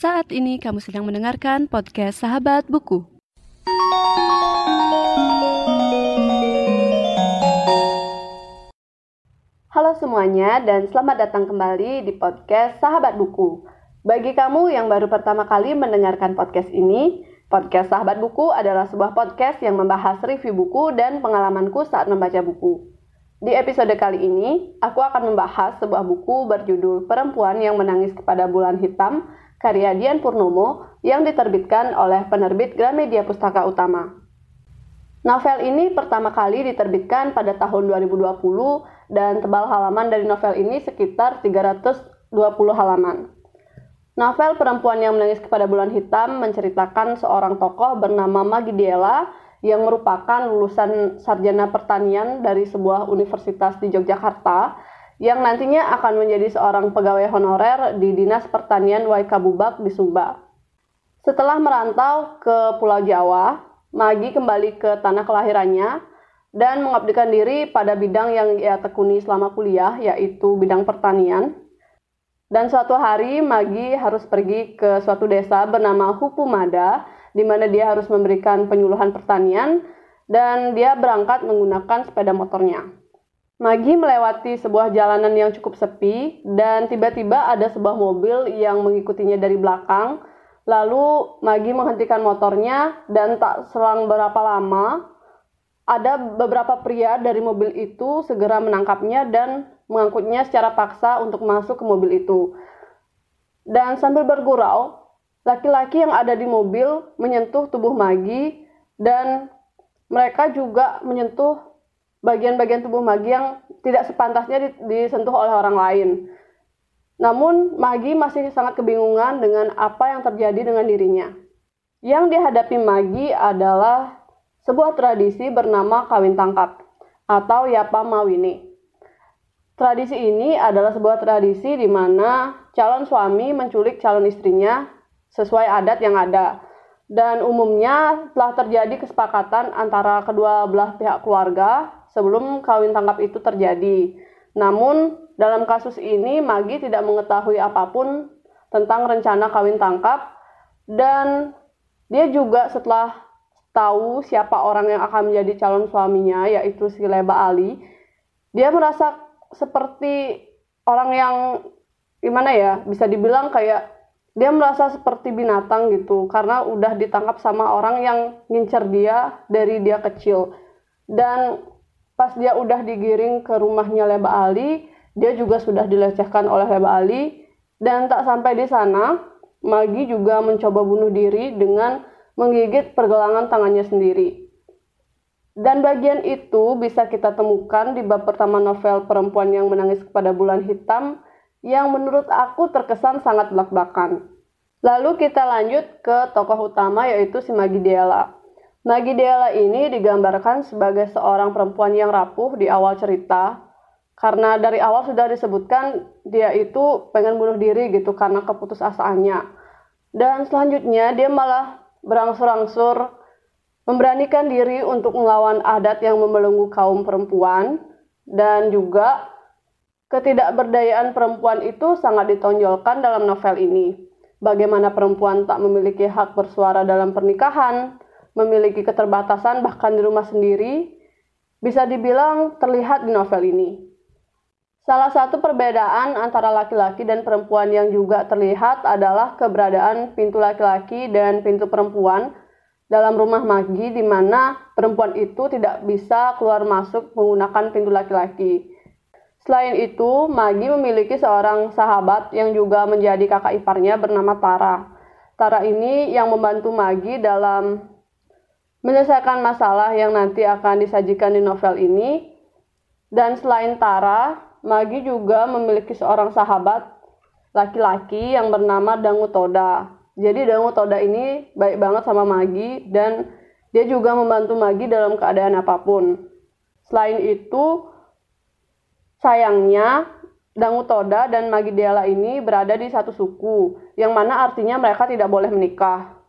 Saat ini kamu sedang mendengarkan podcast Sahabat Buku. Halo semuanya dan selamat datang kembali di podcast Sahabat Buku. Bagi kamu yang baru pertama kali mendengarkan podcast ini, podcast Sahabat Buku adalah sebuah podcast yang membahas review buku dan pengalamanku saat membaca buku. Di episode kali ini, aku akan membahas sebuah buku berjudul Perempuan yang Menangis Kepada Bulan Hitam karya Dian Purnomo yang diterbitkan oleh penerbit Gramedia Pustaka Utama. Novel ini pertama kali diterbitkan pada tahun 2020 dan tebal halaman dari novel ini sekitar 320 halaman. Novel Perempuan yang Menangis Kepada Bulan Hitam menceritakan seorang tokoh bernama Magidiela yang merupakan lulusan sarjana pertanian dari sebuah universitas di Yogyakarta yang nantinya akan menjadi seorang pegawai honorer di Dinas Pertanian Waikabubak di Sumba. Setelah merantau ke Pulau Jawa, Magi kembali ke tanah kelahirannya dan mengabdikan diri pada bidang yang ia tekuni selama kuliah, yaitu bidang pertanian. Dan suatu hari Magi harus pergi ke suatu desa bernama Hupumada, di mana dia harus memberikan penyuluhan pertanian, dan dia berangkat menggunakan sepeda motornya. Magi melewati sebuah jalanan yang cukup sepi dan tiba-tiba ada sebuah mobil yang mengikutinya dari belakang. Lalu Magi menghentikan motornya dan tak selang berapa lama ada beberapa pria dari mobil itu segera menangkapnya dan mengangkutnya secara paksa untuk masuk ke mobil itu. Dan sambil bergurau, laki-laki yang ada di mobil menyentuh tubuh Magi dan mereka juga menyentuh bagian-bagian tubuh Magi yang tidak sepantasnya disentuh oleh orang lain. Namun, Magi masih sangat kebingungan dengan apa yang terjadi dengan dirinya. Yang dihadapi Magi adalah sebuah tradisi bernama kawin tangkap atau Yapa Mawini. Tradisi ini adalah sebuah tradisi di mana calon suami menculik calon istrinya sesuai adat yang ada. Dan umumnya telah terjadi kesepakatan antara kedua belah pihak keluarga sebelum kawin tangkap itu terjadi. Namun, dalam kasus ini Magi tidak mengetahui apa pun tentang rencana kawin tangkap dan dia juga setelah tahu siapa orang yang akan menjadi calon suaminya yaitu si Leba Ali, dia merasa seperti orang yang gimana ya, bisa dibilang kayak dia merasa seperti binatang gitu karena udah ditangkap sama orang yang ngincer dia dari dia kecil. Dan pas dia udah digiring ke rumahnya Leba Ali, dia juga sudah dilecehkan oleh Leba Ali dan tak sampai di sana, Magi juga mencoba bunuh diri dengan menggigit pergelangan tangannya sendiri. Dan bagian itu bisa kita temukan di bab pertama novel Perempuan yang Menangis Kepada Bulan Hitam yang menurut aku terkesan sangat belak-belakan. Lalu kita lanjut ke tokoh utama yaitu si Magi Dela. Nagidela ini digambarkan sebagai seorang perempuan yang rapuh di awal cerita karena dari awal sudah disebutkan dia itu pengen bunuh diri gitu karena keputusasaannya. Dan selanjutnya dia malah berangsur-angsur memberanikan diri untuk melawan adat yang membelenggu kaum perempuan dan juga ketidakberdayaan perempuan itu sangat ditonjolkan dalam novel ini. Bagaimana perempuan tak memiliki hak bersuara dalam pernikahan, memiliki keterbatasan bahkan di rumah sendiri, bisa dibilang terlihat di novel ini. Salah satu perbedaan antara laki-laki dan perempuan yang juga terlihat adalah keberadaan pintu laki-laki dan pintu perempuan dalam rumah Magi di mana perempuan itu tidak bisa keluar masuk menggunakan pintu laki-laki. Selain itu, Magi memiliki seorang sahabat yang juga menjadi kakak iparnya bernama Tara. Tara ini yang membantu Magi dalam menyelesaikan masalah yang nanti akan disajikan di novel ini. Dan selain Tara, Magi juga memiliki seorang sahabat laki-laki yang bernama Dangu Toda. Jadi Dangu Toda ini baik banget sama Magi dan dia juga membantu Magi dalam keadaan apa pun. Selain itu, sayangnya Dangu Toda dan Magi Dela ini berada di satu suku, yang mana artinya mereka tidak boleh menikah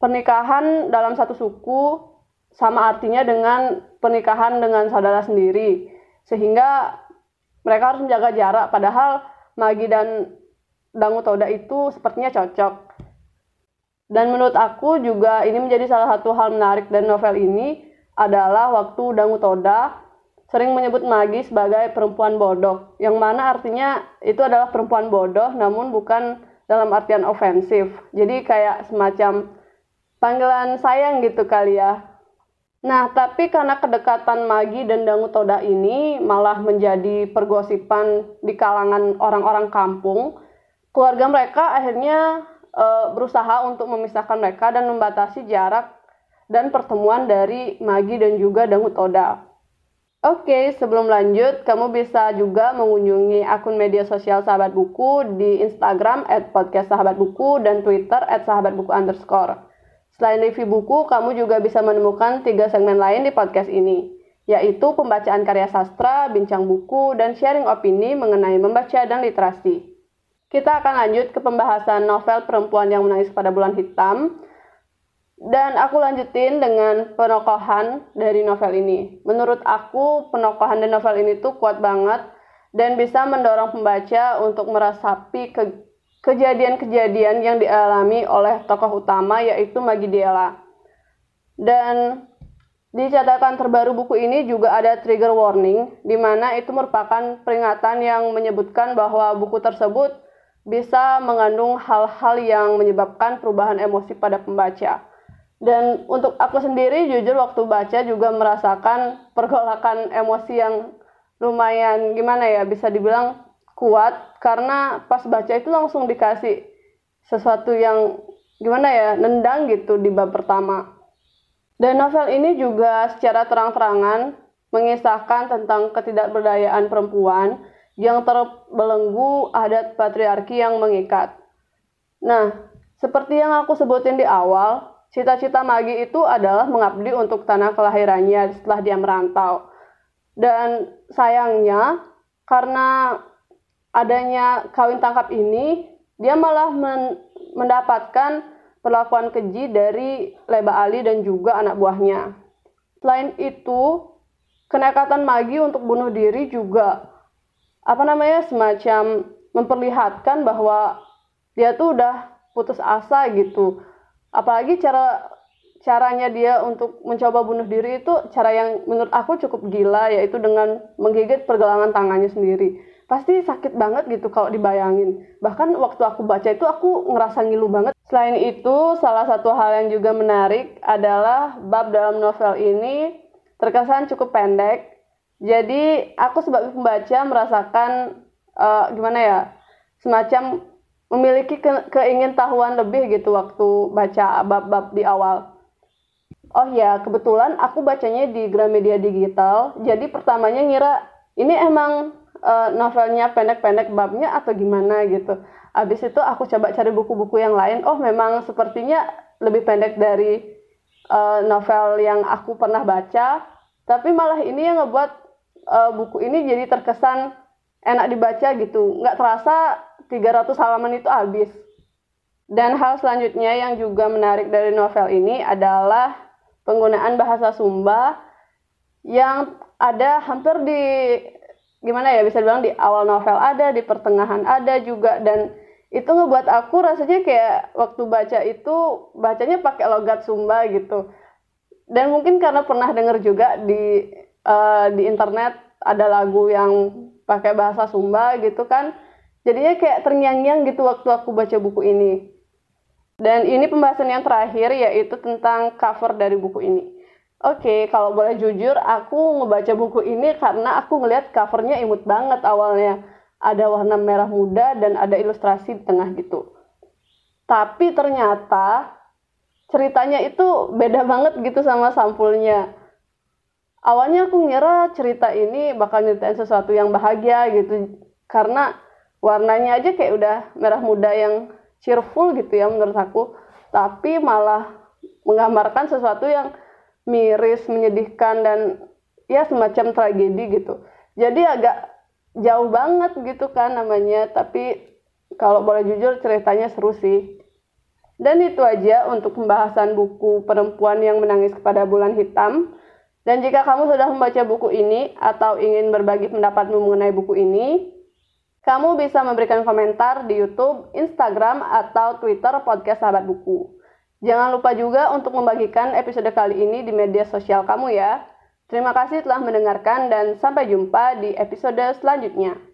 pernikahan dalam satu suku sama artinya dengan pernikahan dengan saudara sendiri sehingga mereka harus menjaga jarak padahal Magi dan Dangu Toda itu sepertinya cocok. Dan menurut aku juga ini menjadi salah satu hal menarik dari novel ini adalah waktu Dangu Toda sering menyebut Magi sebagai perempuan bodoh, yang mana artinya itu adalah perempuan bodoh namun bukan dalam artian ofensif. Jadi kayak semacam panggilan sayang gitu kali ya. Nah, tapi karena kedekatan Magi dan Dangu Toda ini malah menjadi pergosipan di kalangan orang-orang kampung, keluarga mereka akhirnya e, berusaha untuk memisahkan mereka dan membatasi jarak dan pertemuan dari Magi dan juga Dangu Toda. Oke, sebelum lanjut, kamu bisa juga mengunjungi akun media sosial Sahabat Buku di Instagram at podcast Sahabat Buku dan Twitter at Sahabat Buku underscore. Selain review buku, kamu juga bisa menemukan tiga segmen lain di podcast ini, yaitu pembacaan karya sastra, bincang buku, dan sharing opini mengenai membaca dan literasi. Kita akan lanjut ke pembahasan novel Perempuan yang Menangis pada Bulan Hitam, dan aku lanjutin dengan penokohan dari novel ini. Menurut aku, penokohan dari novel ini tuh kuat banget dan bisa mendorong pembaca untuk merasapi ke kejadian-kejadian yang dialami oleh tokoh utama yaitu Magidiela. Dan di catatan terbaru buku ini juga ada trigger warning, di mana itu merupakan peringatan yang menyebutkan bahwa buku tersebut bisa mengandung hal-hal yang menyebabkan perubahan emosi pada pembaca. Dan untuk aku sendiri jujur waktu baca juga merasakan pergolakan emosi yang lumayan gimana ya bisa dibilang kuat karena pas baca itu langsung dikasih sesuatu yang gimana ya nendang gitu di bab pertama. Dan novel ini juga secara terang-terangan mengisahkan tentang ketidakberdayaan perempuan yang terbelenggu adat patriarki yang mengikat. Nah, seperti yang aku sebutin di awal, Cita-cita Magi itu adalah mengabdi untuk tanah kelahirannya setelah dia merantau. Dan sayangnya karena adanya kawin tangkap ini, dia malah men mendapatkan perlakuan keji dari Leba Ali dan juga anak buahnya. Selain itu, kenekatan Magi untuk bunuh diri juga apa namanya semacam memperlihatkan bahwa dia tuh udah putus asa gitu apalagi cara caranya dia untuk mencoba bunuh diri itu cara yang menurut aku cukup gila yaitu dengan menggigit pergelangan tangannya sendiri pasti sakit banget gitu kalau dibayangin bahkan waktu aku baca itu aku ngerasa ngilu banget selain itu salah satu hal yang juga menarik adalah bab dalam novel ini terkesan cukup pendek jadi aku sebagai pembaca merasakan uh, gimana ya semacam memiliki ke keingintahuan lebih gitu waktu baca bab-bab di awal. Oh ya, kebetulan aku bacanya di Gramedia Digital. Jadi pertamanya ngira ini emang uh, novelnya pendek-pendek babnya atau gimana gitu. Abis itu aku coba cari buku-buku yang lain. Oh, memang sepertinya lebih pendek dari uh, novel yang aku pernah baca. Tapi malah ini yang ngebuat uh, buku ini jadi terkesan enak dibaca gitu. Nggak terasa 300 halaman itu habis. Dan hal selanjutnya yang juga menarik dari novel ini adalah penggunaan bahasa Sumba yang ada hampir di gimana ya bisa bilang di awal novel ada, di pertengahan ada juga dan itu ngebuat aku rasanya kayak waktu baca itu bacanya pakai logat Sumba gitu. Dan mungkin karena pernah denger juga di uh, di internet ada lagu yang pakai bahasa Sumba gitu kan jadinya kayak terngiang-ngiang gitu waktu aku baca buku ini dan ini pembahasan yang terakhir yaitu tentang cover dari buku ini oke okay, kalau boleh jujur aku ngebaca buku ini karena aku ngeliat covernya imut banget awalnya. Ada warna merah muda dan ada ilustrasi di tengah gitu. Tapi ternyata ceritanya itu beda banget gitu sama sampulnya. Awalnya aku ngira cerita ini bakal nyeritain sesuatu yang bahagia gitu. Karena warnanya aja kayak udah merah muda yang cheerful gitu ya menurut aku. Tapi malah menggambarkan sesuatu yang miris menyedihkan dan ya semacam tragedi gitu. Jadi agak jauh banget gitu kan namanya tapi kalau boleh jujur ceritanya seru sih. Dan itu aja untuk pembahasan buku perempuan yang menangis kepada bulan hitam. Dan jika kamu sudah membaca buku ini atau ingin berbagi pendapatmu mengenai buku ini Kamu bisa memberikan komentar di YouTube, Instagram, atau Twitter podcast Sahabat Buku. Jangan lupa juga untuk membagikan episode kali ini di media sosial kamu ya. Terima kasih telah mendengarkan dan sampai jumpa di episode selanjutnya.